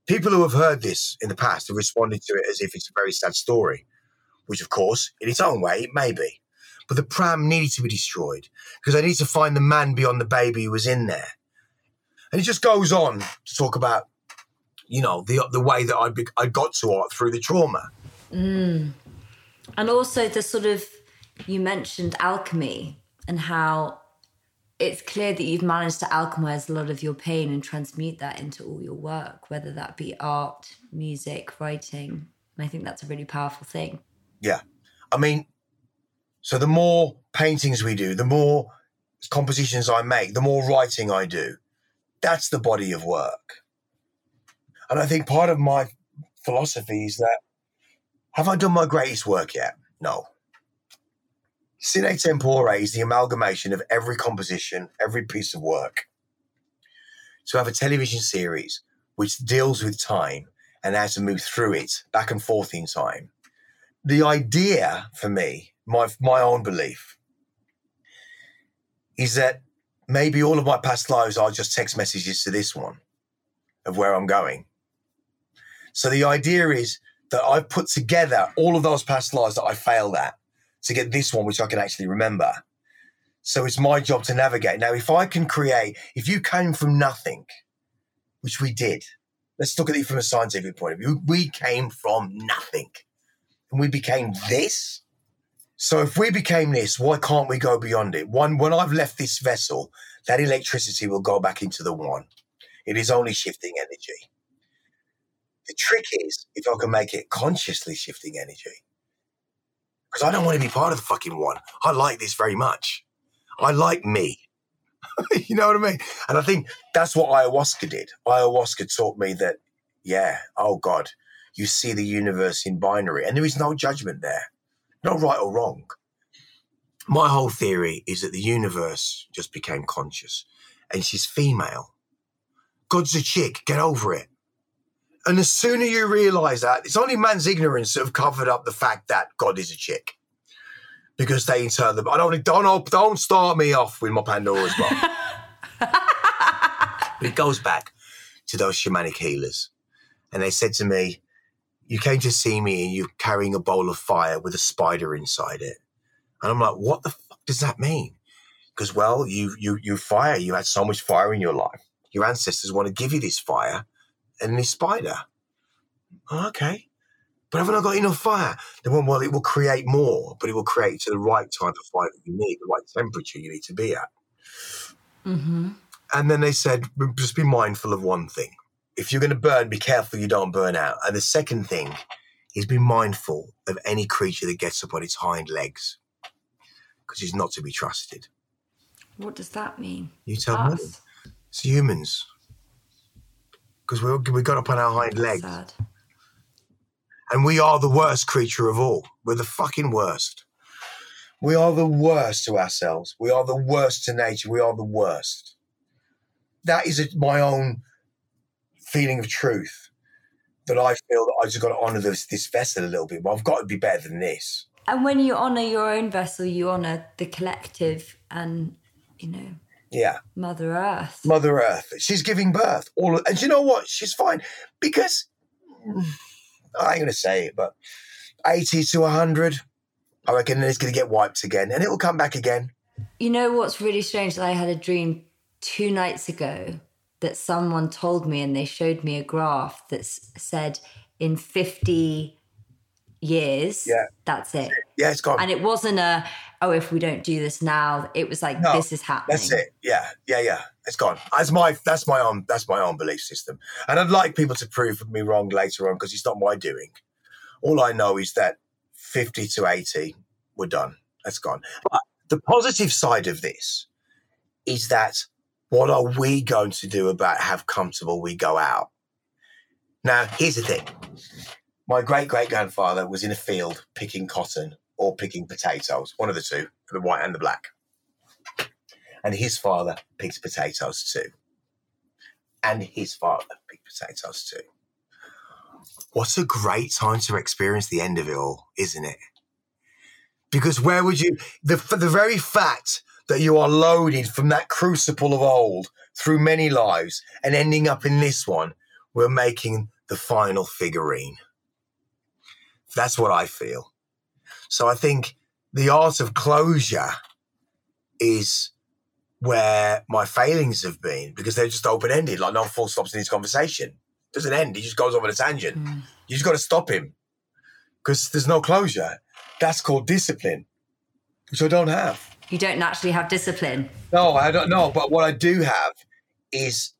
[SPEAKER 2] People who have heard this in the past have responded to it as if it's a very sad story, which, of course, in its own way, it may be. But the pram needed to be destroyed because I need to find the man beyond the baby who was in there. And it just goes on to talk about, you know, the the way that I be, I got to art through the trauma. Mm.
[SPEAKER 1] And also the sort of you mentioned alchemy and how it's clear that you've managed to alchemize a lot of your pain and transmute that into all your work, whether that be art, music, writing. And I think that's a really powerful thing.
[SPEAKER 2] Yeah. I mean, so the more paintings we do, the more compositions I make, the more writing I do. That's the body of work. And I think part of my philosophy is that have I done my greatest work yet? No. Sine Tempore is the amalgamation of every composition, every piece of work. To have a television series which deals with time and how to move through it back and forth in time. The idea for me, my my own belief, is that maybe all of my past lives are just text messages to this one of where I'm going. So the idea is that I've put together all of those past lives that I failed at to get this one, which I can actually remember. So it's my job to navigate. Now, if I can create, if you came from nothing, which we did, let's look at it from a scientific point of view. We came from nothing and we became this. So if we became this, why can't we go beyond it? One, when I've left this vessel, that electricity will go back into the one. It is only shifting energy. The trick is if I can make it consciously shifting energy. Because I don't want to be part of the fucking one. I like this very much. I like me. you know what I mean? And I think that's what ayahuasca did. Ayahuasca taught me that, yeah, oh God, you see the universe in binary and there is no judgment there, no right or wrong. My whole theory is that the universe just became conscious and she's female. God's a chick, get over it. And the sooner you realize that, it's only man's ignorance that have covered up the fact that God is a chick. Because they intern them. I don't don't don't start me off with my Pandora's box. but it goes back to those shamanic healers. And they said to me, You came to see me and you're carrying a bowl of fire with a spider inside it. And I'm like, what the fuck does that mean? Because well, you you you fire, you had so much fire in your life. Your ancestors want to give you this fire and this spider. Oh, okay. But haven't I got enough fire? They went, well, it will create more, but it will create to the right type of fire that you need, the right temperature you need to be at. Mm-hmm. And then they said, just be mindful of one thing. If you're going to burn, be careful you don't burn out. And the second thing is be mindful of any creature that gets up on its hind legs because it's not to be trusted.
[SPEAKER 1] What does that mean?
[SPEAKER 2] You tell me.
[SPEAKER 1] Us?
[SPEAKER 2] It's humans. Because we, we got up on our hind legs.
[SPEAKER 1] Sad.
[SPEAKER 2] And we are the worst creature of all. We're the fucking worst. We are the worst to ourselves. We are the worst to nature. We are the worst. That is a, my own feeling of truth that I feel that I just got to honor this, this vessel a little bit. But I've got to be better than this.
[SPEAKER 1] And when you honor your own vessel, you honor the collective and, you know,
[SPEAKER 2] Yeah.
[SPEAKER 1] Mother Earth.
[SPEAKER 2] Mother Earth. She's giving birth. All of, and you know what? She's fine because I ain't gonna say it, but eighty to hundred, I reckon it's gonna get wiped again, and it will come back again.
[SPEAKER 1] You know what's really strange? That I had a dream two nights ago that someone told me, and they showed me a graph that said in 50 years,
[SPEAKER 2] Yeah.
[SPEAKER 1] that's it.
[SPEAKER 2] Yeah, it's gone.
[SPEAKER 1] And it wasn't a, oh, if we don't do this now, it was like,
[SPEAKER 2] No,
[SPEAKER 1] this is happening.
[SPEAKER 2] That's it. Yeah, yeah, yeah. It's gone. That's my that's my own that's my own belief system, and I'd like people to prove me wrong later on because it's not my doing. All I know is that 50 to 80, we're done. That's gone. But the positive side of this is that what are we going to do about how comfortable we go out? Now, here's the thing. My great great grandfather was in a field picking cotton or picking potatoes, one of the two, for the white and the black. And his father picked potatoes too. And his father picked potatoes too. What a great time to experience the end of it all, isn't it? Because where would you, the, the very fact that you are loaded from that crucible of old through many lives and ending up in this one, we're making the final figurine. That's what I feel. So I think the art of closure is where my failings have been because they're just open ended, like no full stops in this conversation. Doesn't end. He just goes off on a tangent. Mm. You just got to stop him because there's no closure. That's called discipline, which I don't have.
[SPEAKER 1] You don't naturally have discipline.
[SPEAKER 2] No, I don't know. But what I do have is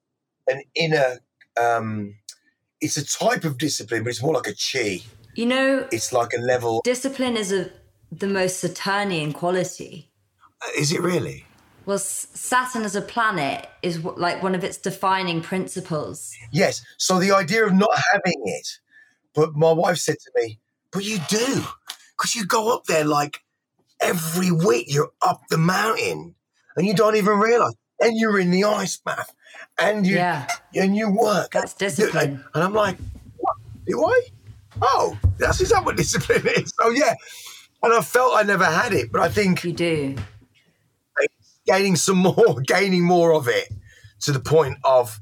[SPEAKER 2] an inner. Um, it's a type of discipline, but it's more like a chi.
[SPEAKER 1] You know,
[SPEAKER 2] it's like a level.
[SPEAKER 1] Discipline is a the most Saturnian quality.
[SPEAKER 2] Uh, is it really?
[SPEAKER 1] Well, Saturn as a planet is like one of its defining principles.
[SPEAKER 2] Yes. So the idea of not having it, but my wife said to me, "But you do, because you go up there like every week. You're up the mountain, and you don't even realize. And you're in the ice bath, and you yeah. and you work.
[SPEAKER 1] That's discipline.
[SPEAKER 2] And I'm like, what? Do I? Oh, that's is that what discipline is? Oh yeah. And I felt I never had it, but I think
[SPEAKER 1] you do.
[SPEAKER 2] Gaining some more, gaining more of it to the point of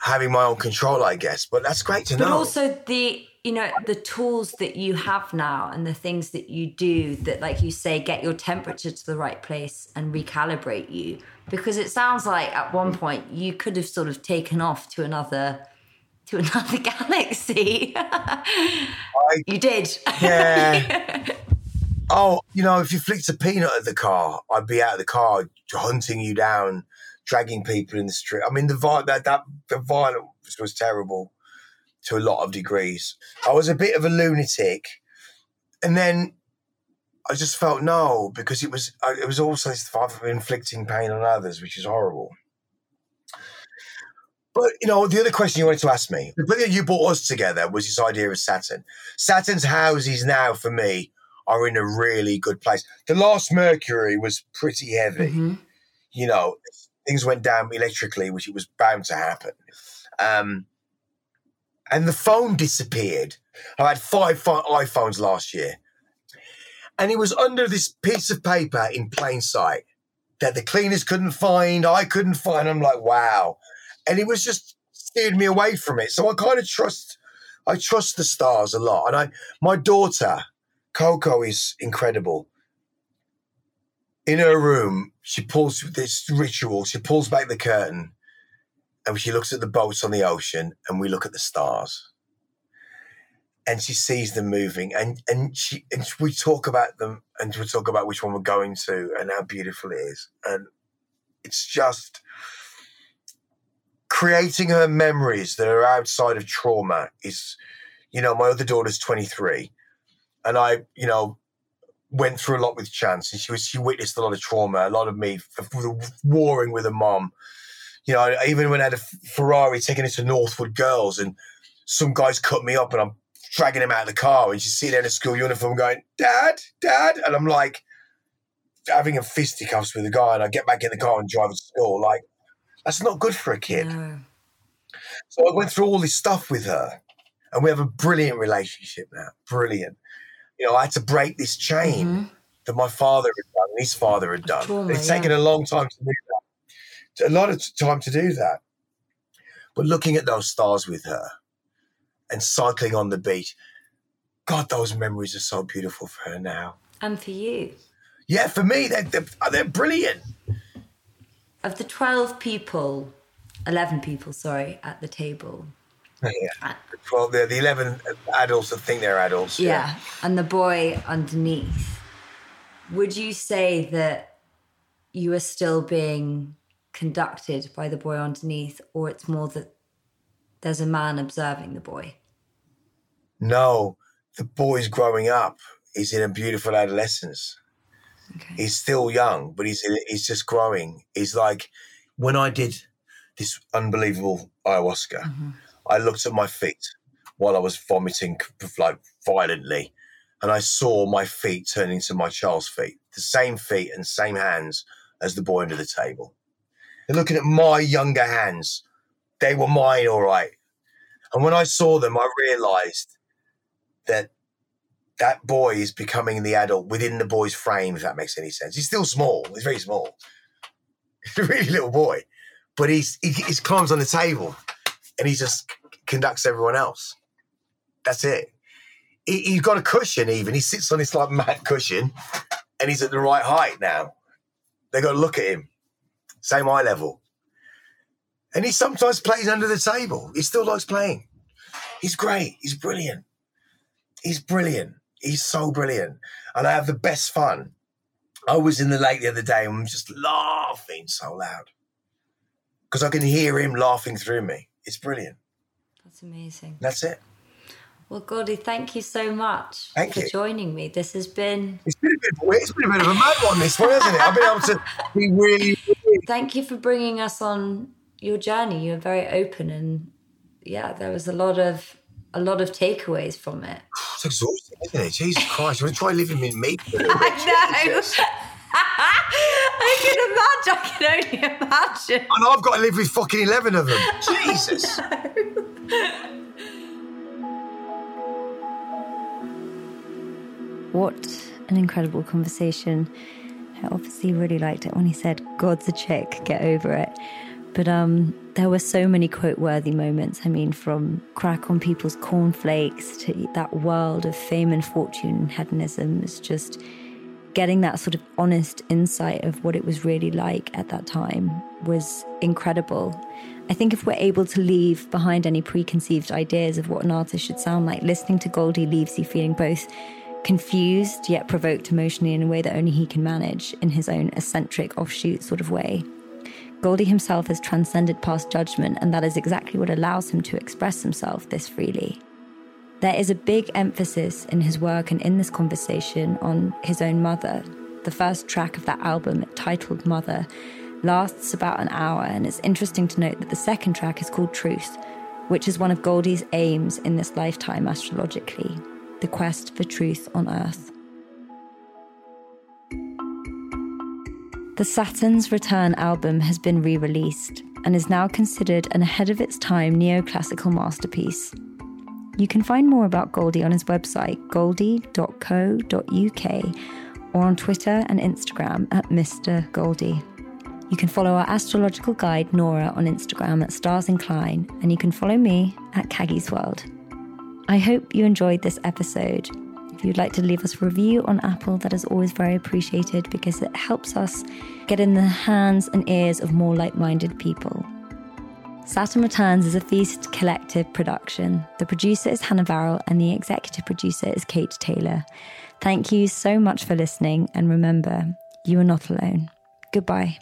[SPEAKER 2] having my own control, I guess. But that's great to
[SPEAKER 1] but
[SPEAKER 2] know.
[SPEAKER 1] But also the you know the tools that you have now and the things that you do that like you say get your temperature to the right place and recalibrate you because it sounds like at one point you could have sort of taken off to another to another galaxy. I, you did.
[SPEAKER 2] Yeah. oh, you know, if you flicked a peanut at the car, I'd be out of the car hunting you down, dragging people in the street. I mean, the that that the violence was terrible to a lot of degrees. I was a bit of a lunatic, and then I just felt no because it was uh, it was also this vibe of inflicting pain on others, which is horrible. But you know, the other question you wanted to ask me, the thing that you brought us together was this idea of Saturn. Saturn's houses now, for me, are in a really good place. The last Mercury was pretty heavy. Mm-hmm. You know, things went down electrically, which it was bound to happen. Um, and the phone disappeared. I had five iPhones last year. And it was under this piece of paper in plain sight that the cleaners couldn't find, I couldn't find. I'm like, wow and it was just steered me away from it. So I kind of trust, I trust the stars a lot. And I, my daughter, Coco, is incredible. In her room, she pulls this ritual. She pulls back the curtain, and she looks at the boats on the ocean, and we look at the stars. And she sees them moving, and and she and we talk about them, and we talk about which one we're going to, and how beautiful it is, and it's just creating her memories that are outside of trauma is, you know, my other daughter's 23 and I, you know, went through a lot with Chance and she was, she witnessed a lot of trauma, a lot of me warring with her mom. You know, even when I had a Ferrari taking it to Northwood Girls and some guys cut me up and I'm dragging him out of the car and she's sitting in a school uniform going, Dad, Dad. And I'm like having a fisticuffs with the guy and I get back in the car and drive to school. Like, that's not good for a kid. No. So I went through all this stuff with her, and we have a brilliant relationship now. Brilliant. You know, I had to break this chain mm-hmm. that my father had done his father had done. Trauma, it's taken yeah. a long time to do that, a lot of time to do that. But looking at those stars with her and cycling on the beach, God, those memories are so beautiful for her now.
[SPEAKER 1] And for you.
[SPEAKER 2] Yeah, for me, they're, they're, they're brilliant
[SPEAKER 1] of the 12 people, 11 people, sorry, at the table.
[SPEAKER 2] Oh, yeah. Well, the, the 11 adults that think they're adults.
[SPEAKER 1] Yeah. yeah. And the boy underneath. Would you say that you are still being conducted by the boy underneath, or it's more that there's a man observing the boy?
[SPEAKER 2] No, the boy's growing up. He's in a beautiful adolescence.
[SPEAKER 1] Okay.
[SPEAKER 2] He's still young, but he's he's just growing. He's like when I did this unbelievable ayahuasca,
[SPEAKER 1] Mhm.
[SPEAKER 2] I looked at my feet while I was vomiting like violently, and I saw my feet turn into my child's feet, the same feet and same hands as the boy under the table. And looking at my younger hands, they were mine, all right. And when I saw them, I realised that that boy is becoming the adult within the boy's frame, if that makes any sense. He's still small. He's very small. He's a really little boy, but he's he, he climbs on the table, and he just conducts everyone else. That's it. He, he's got a cushion. Even he sits on this like mat cushion, and he's at the right height now. They got to look at him, same eye level, and he sometimes plays under the table. He still likes playing. He's great. He's brilliant. He's brilliant. He's so brilliant. And I have the best fun. I was in the lake the other day and I'm just laughing so loud because I can hear him laughing through me. It's brilliant.
[SPEAKER 1] That's amazing.
[SPEAKER 2] That's it.
[SPEAKER 1] Well, Goldie, thank you so much
[SPEAKER 2] Thank
[SPEAKER 1] for
[SPEAKER 2] you.
[SPEAKER 1] joining me. This has been.
[SPEAKER 2] It's been a bit, it's been a bit of a mad one, this one, hasn't it? I've been able to be really, really
[SPEAKER 1] Thank you for bringing us on your journey. You're very open, and yeah, there was a lot of a lot of takeaways from it.
[SPEAKER 2] it's exhausting, isn't it? Jesus Christ. You want to try living in me for a little bit?
[SPEAKER 1] I know. I can imagine. I can only imagine.
[SPEAKER 2] And I've got to live with fucking 11 of them. Jesus.
[SPEAKER 1] What an incredible conversation. I obviously really liked it when he said, God's a chick, get over it. But um, there were so many quote worthy moments. I mean, from crack on people's cornflakes to that world of fame and fortune and hedonism is just getting that sort of honest insight of what it was really like at that time was incredible. I think if we're able to leave behind any preconceived ideas of what an artist should sound like, listening to Goldie leaves you feeling both confused yet provoked emotionally in a way that only he can manage in his own eccentric offshoot sort of way. Goldie himself has transcended past judgment, and that is exactly what allows him to express himself this freely. There is a big emphasis in his work and in this conversation on his own mother. The first track of that album, titled Mother, lasts about an hour, and it's interesting to note that the second track is called Truth, which is one of Goldie's aims in this lifetime astrologically the quest for truth on Earth. The Saturnz Return album has been re released and is now considered an ahead of its time neoclassical masterpiece. You can find more about Goldie on his website, goldie.co.uk, or on Twitter and Instagram at Mr. Goldie. You can follow our astrological guide, Nora, on Instagram at Stars Incline, and you can follow me at Caggie's World. I hope you enjoyed this episode. You'd like to leave us a review on Apple, that is always very appreciated because it helps us get in the hands and ears of more like minded people. Saturn Returns is a Feast Collective production. The producer is Hannah Varrell and the executive producer is Kate Taylor. Thank you so much for listening, and remember, you are not alone. Goodbye.